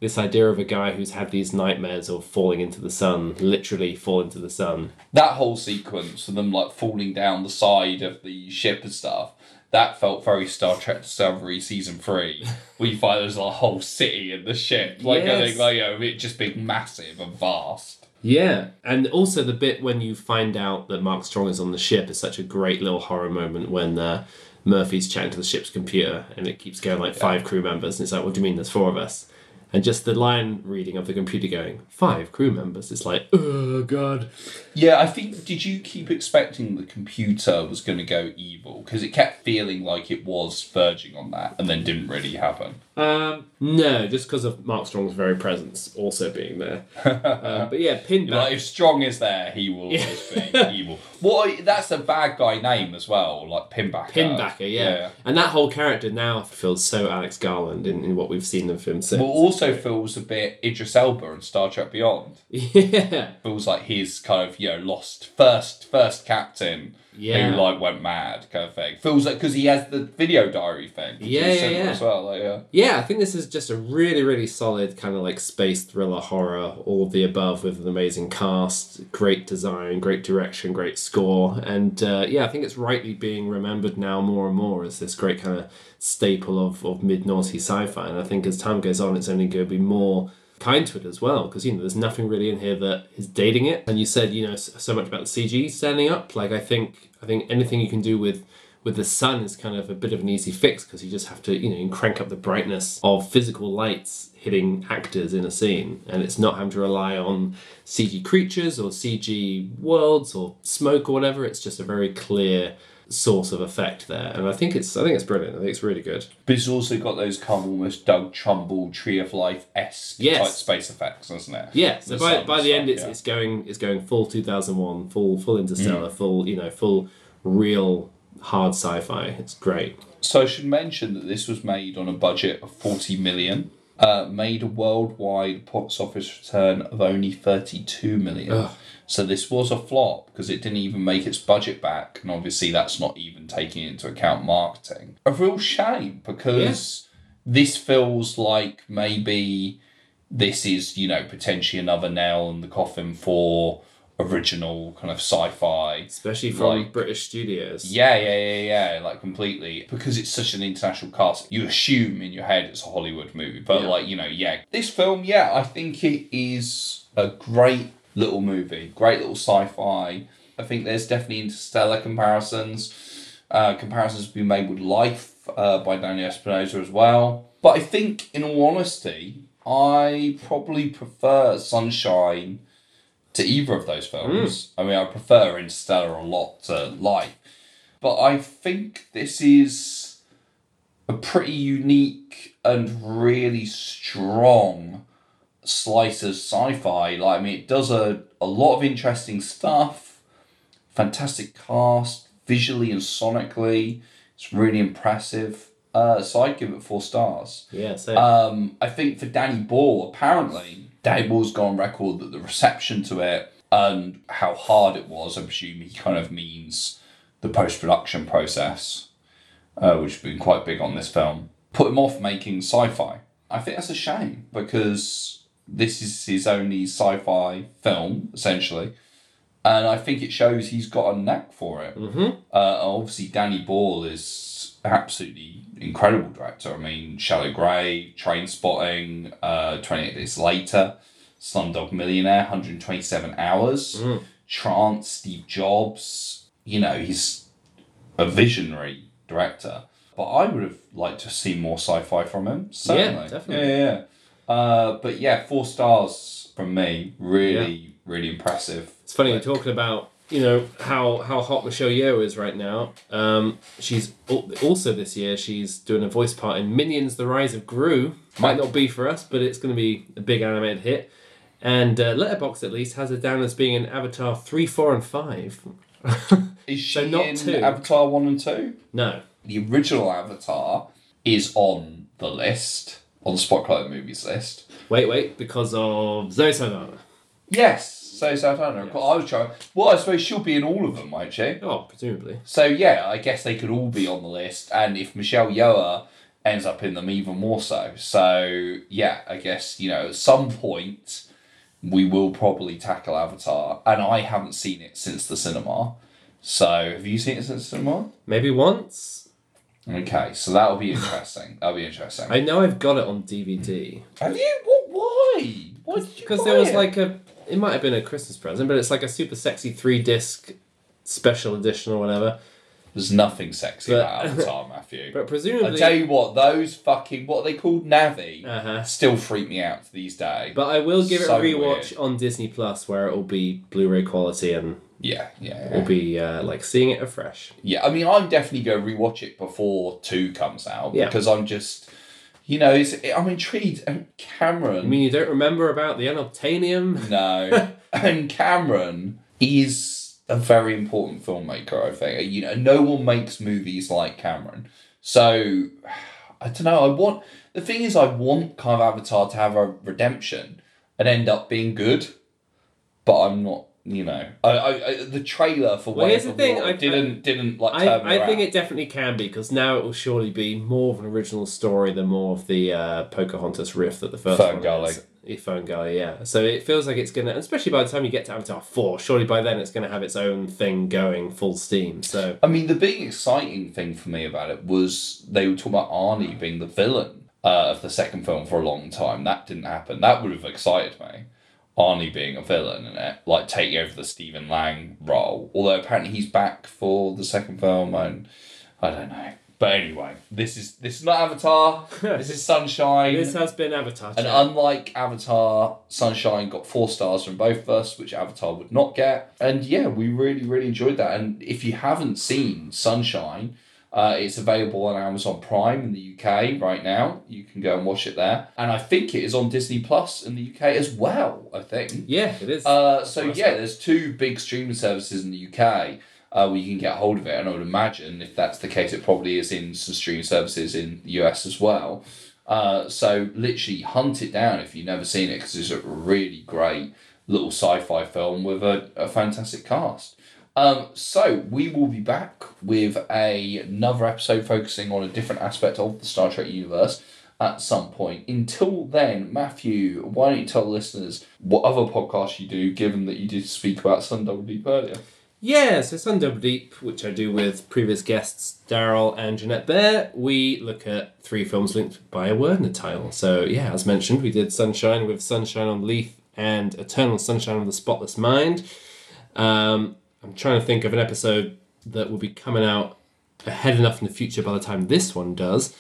this idea of a guy who's had these nightmares of falling into the sun, literally fall into the sun. That whole sequence of them like falling down the side of the ship and stuff. That felt very Star Trek Discovery season three, where you find there's a whole city in the ship, like I think, like you know, it just being massive and vast. Yeah, and also the bit when you find out that Mark Strong is on the ship is such a great little horror moment when uh, Murphy's chatting to the ship's computer and it keeps going like five crew members, and it's like, what do you mean there's four of us? And just the line reading of the computer going, five crew members, it's like, oh god. Yeah, I think. Did you keep expecting the computer was going to go evil because it kept feeling like it was verging on that, and then didn't really happen. Um, no, just because of Mark Strong's very presence also being there. uh, but yeah, You know, Pinback. like, if Strong is there, he will always be evil. What? That's a bad guy name as well, like Pinbacker. Pinbacker, yeah. And that whole character now feels so Alex Garland in, in what we've seen in film since. Well, also feels a bit Idris Elba and Star Trek Beyond. Yeah. Feels like his kind of you know lost first first captain Yeah. who like went mad kind of thing. Feels like because he has the video diary thing. Yeah, yeah, yeah. As well, like, yeah. Yeah, I think this is just a really, really solid kind of like space thriller horror, all of the above with an amazing cast, great design, great direction, great score. And uh, yeah, I think it's rightly being remembered now more and more as this great kind of staple of, of mid noughty sci fi. And I think as time goes on, it's only going to be more kind to it as well because you know there's nothing really in here that is dating it. And you said you know so much about the cg standing up. Like i think i think anything you can do with with the sun is kind of a bit of an easy fix because you just have to you know crank up the brightness of physical lights hitting actors in a scene. And it's not having to rely on cg creatures or cg worlds or smoke or whatever. It's just a very clear source of effect there and i think it's i think it's brilliant i think it's really good But it's also got those kind of almost Doug Trumbull Tree of Life esque Yes. type space effects, doesn't it? Yeah, so The by, by the stuff, end, it's, yeah. it's going it's going full two thousand one, full full interstellar, Mm. full you know full real hard sci-fi. It's great. So I should mention that this was made on a budget of 40 million, uh, made a worldwide box office return of only 32 million. Ugh. So this was a flop because it didn't even make its budget back, and obviously that's not even taking into account marketing. A real shame because this feels like maybe this is, you know, potentially another nail in the coffin for original kind of sci-fi Especially from like- British studios. yeah, yeah, yeah, yeah, like completely. Because it's such an international cast, you assume in your head it's a Hollywood movie. But, Yeah. like, you know, yeah. This film, yeah, I think it is a great little movie, great little sci fi. I think there's definitely interstellar comparisons. Uh, comparisons have been made with Life uh, by Daniel Espinosa as well. But I think, in all honesty, I probably prefer Sunshine to either of those films. I mean, I prefer Interstellar a lot to Life. But I think this is a pretty unique and really strong slice of sci-fi. Like, I mean, it does a, a lot of interesting stuff. Fantastic cast, visually and sonically. It's really impressive. Uh, so I'd give it four stars. Yeah. Um, I think for Danny Boyle, apparently, Danny Boyle's gone on record that the reception to it and how hard it was, I presume he kind of means the post production process, uh, which has been quite big on this film, put him off making sci fi. I think that's a shame because this is his only sci fi film, essentially. And I think it shows he's got a knack for it. Mm-hmm. Uh, obviously, Danny Boyle is absolutely incredible director. I mean, Shallow Grave, Train Spotting, uh, 28 Days Later, Slumdog Millionaire, 127 Hours, Mm. Trance, Steve Jobs. You know, he's a visionary director. But I would have liked to see more sci-fi from him. Certainly. definitely. Yeah, yeah. yeah. Uh, but yeah, four stars from me. Really, really impressive. It's funny you're talking about you know how how hot Michelle Yeoh is right now. Um, she's also this year she's doing a voice part in Minions: The Rise of Gru. Might not be for us, but it's going to be a big animated hit. And uh, Letterboxd at least has it down as being in Avatar three, four, and five. Is so she not in two. Avatar 1 and 2? No. The original Avatar is on the list, on the Spotlight Movies list. Wait, wait, because of Zoe Saldana. Yes, so Saldana. I was trying. Well, I suppose she'll be in all of them, won't she? Oh, presumably. So yeah, I guess they could all be on the list, and if Michelle Yeoh ends up in them, even more so. So yeah, I guess you know at some point we will probably tackle Avatar, and I haven't seen it since the cinema. So have you seen it since the cinema? Maybe once. Okay, so that'll be interesting. That'll be interesting. I know I've got it on DVD. Have you? What? Why? Why did you Because there was it? like a. It might have been a Christmas present, but it's like a super sexy three disc special edition or whatever. There's nothing sexy But- about Avatar, Matthew. But presumably. I tell you what, those fucking what are they called Na'vi Uh-huh. still freak me out these days. But I will give it a rewatch weird. on Disney Plus where it will be Blu-ray quality and Yeah, yeah, it will be uh, like seeing it afresh. Yeah, I mean, I'm definitely going to rewatch it before two comes out Yeah. because I'm just, you know, it's, I'm intrigued. And Cameron, I mean, you don't remember about the unobtainium? no, and Cameron is a very important filmmaker. I think you know, no one makes movies like Cameron. So I don't know. I want the thing is, I want kind of Avatar to have a redemption and end up being good, but I'm not. You know, I, I, I the trailer for Well, Way here's of the thing, Water I- didn't didn't like I, I think it definitely can be because now it will surely be more of an original story than more of the uh, Pocahontas riff that the first Fern one Gully. is. Fern Gully, yeah. So it feels like it's gonna, especially by the time you get to Avatar four, surely by then it's gonna have its own thing going full steam. So I mean, the big exciting thing for me about it was they were talking about Arnie being the villain uh, of the second film for a long time. That didn't happen. That would have excited me. Arnie being a villain in it, like taking over the Stephen Lang role. Although apparently he's back for the second film, and I don't know. But anyway, this is this is not Avatar. this is Sunshine. this has been Avatar. And unlike Avatar, Sunshine got four stars from both of us, which Avatar would not get. And yeah, we really, really enjoyed that. And if you haven't seen Sunshine, uh, it's available on Amazon Prime in the UK right now. You can go and watch it there. And I think it is on Disney Plus in the UK as well, I think. yeah, it is. Uh, so That's yeah, there's two big streaming services in the UK uh, where you can get hold of it, and I would imagine if that's the case, it probably is in some streaming services in the US as well. Uh, so literally hunt it down if you've never seen it because it's a really great little sci-fi film with a, a fantastic cast. Um, so we will be back with a, another episode focusing on a different aspect of the Star Trek universe at some point. Until then, Matthew, why don't you tell the listeners what other podcasts you do, given that you did speak about Sun Double Deep earlier? Yeah, so Sun Double Deep, which I do with previous guests Daryl and Jeanette Bear, we look at three films linked by a word in the title. So yeah, as mentioned, we did Sunshine with Sunshine on Leith and Eternal Sunshine of the Spotless Mind. Um, I'm trying to think of an episode that will be coming out ahead enough in the future by the time this one does.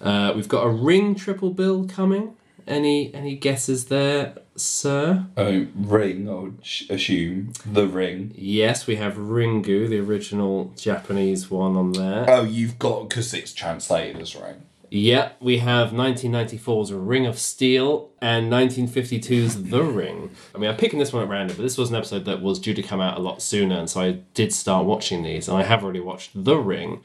Uh, we've got a Ring triple bill coming. Any any guesses there, sir? Oh, Ring, I would sh- assume. The Ring. Yes, we have Ringu, the original Japanese one on there. Oh, you've got, because it's translated as Ring. Yeah, we have 1994's Ring of Steel and 1952's The Ring. I mean, I'm picking this one at random, but this was an episode that was due to come out a lot sooner, and so I did start watching these, and I have already watched The Ring,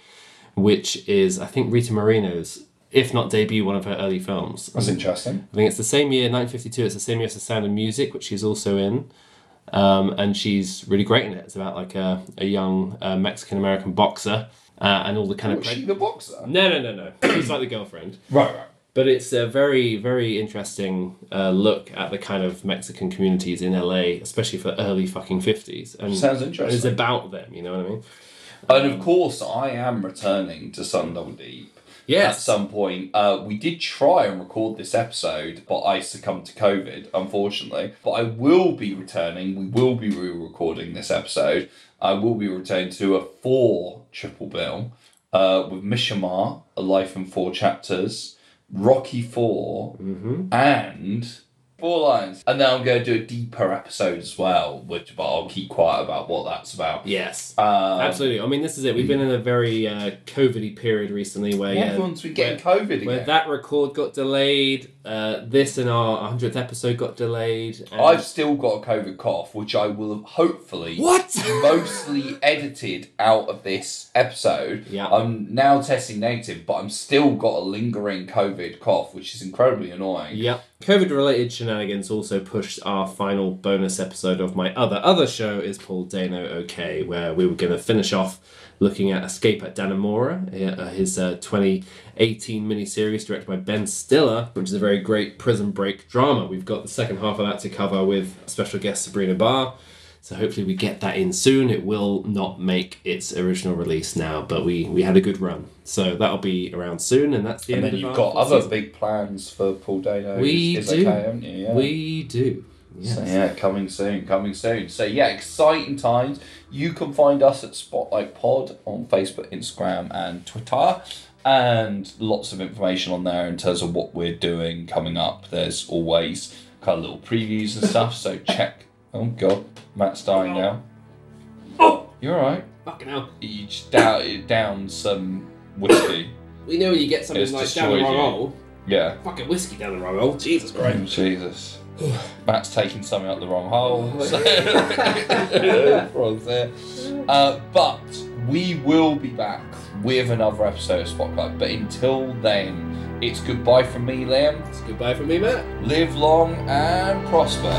which is, I think, Rita Moreno's, if not debut, one of her early films. That's interesting. I think it's the same year, 1952, it's the same year as The Sound of Music, which she's also in. Um, and she's really great in it. It's about like a, a young uh, Mexican American boxer uh, and all the kind Oh, of. is she the boxer? No, no, no, no. She's like the girlfriend. Right, right. But it's a very, very interesting uh, look at the kind of Mexican communities in LA, especially for early fucking 50s. And Sounds interesting. It's about them, you know what I mean? And of course, I am returning to Sundog Deep. Yes. At some point. Uh, we did try and record this episode, but I succumbed to COVID, unfortunately. But I will be returning. We will be re recording this episode. I will be returning to a four triple bill uh, with Mishima, A Life in Four Chapters, Rocky 4 and Four Lions. And then I'm going to do a deeper episode as well, which but I'll keep quiet about what that's about. Yes. Um, Absolutely. I mean, this is it. We've been in a very uh, COVID period recently where Yeah, everyone's been getting COVID Where that record got delayed, uh, this and our 100th episode got delayed. and- I've still got a COVID cough, which I will have hopefully What? mostly edited out of this episode. Yeah. I'm now testing negative, but I'm still got a lingering COVID cough, which is incredibly annoying. Yep. COVID related shenanigans also pushed our final bonus episode of my other other show is Paul Dano OK, where we were going to finish off looking at Escape at Dannemora, uh, his uh, 2018 miniseries directed by Ben Stiller, which is a very great prison break drama. We've got the second half of that to cover with special guest Sabrina Barr. So hopefully we get that in soon. It will not make its original release now, but we, we had a good run. So that'll be around soon, and that's the And end then of you've got other season. big plans for Paul Dano. We is, do. okay, haven't you? Yeah. We do. Yes. So yeah, coming soon, coming soon. So yeah, exciting times. You can find us at Spotlight Pod on Facebook, Instagram, and Twitter, and lots of information on there in terms of what we're doing coming up. There's always kind of little previews and stuff. So check. Oh god, Matt's dying now. Oh, you're alright. Fucking hell. You just down down some whiskey. We know when you get something It's like down the wrong hole. Yeah. Fucking whiskey down the wrong hole. Jesus Christ. Jesus. Matt's taking something up the wrong hole. So there. Uh, but we will be back with another episode of Spotlight. But until then, it's goodbye from me, Liam. It's goodbye from me, Matt. Live long and prosper.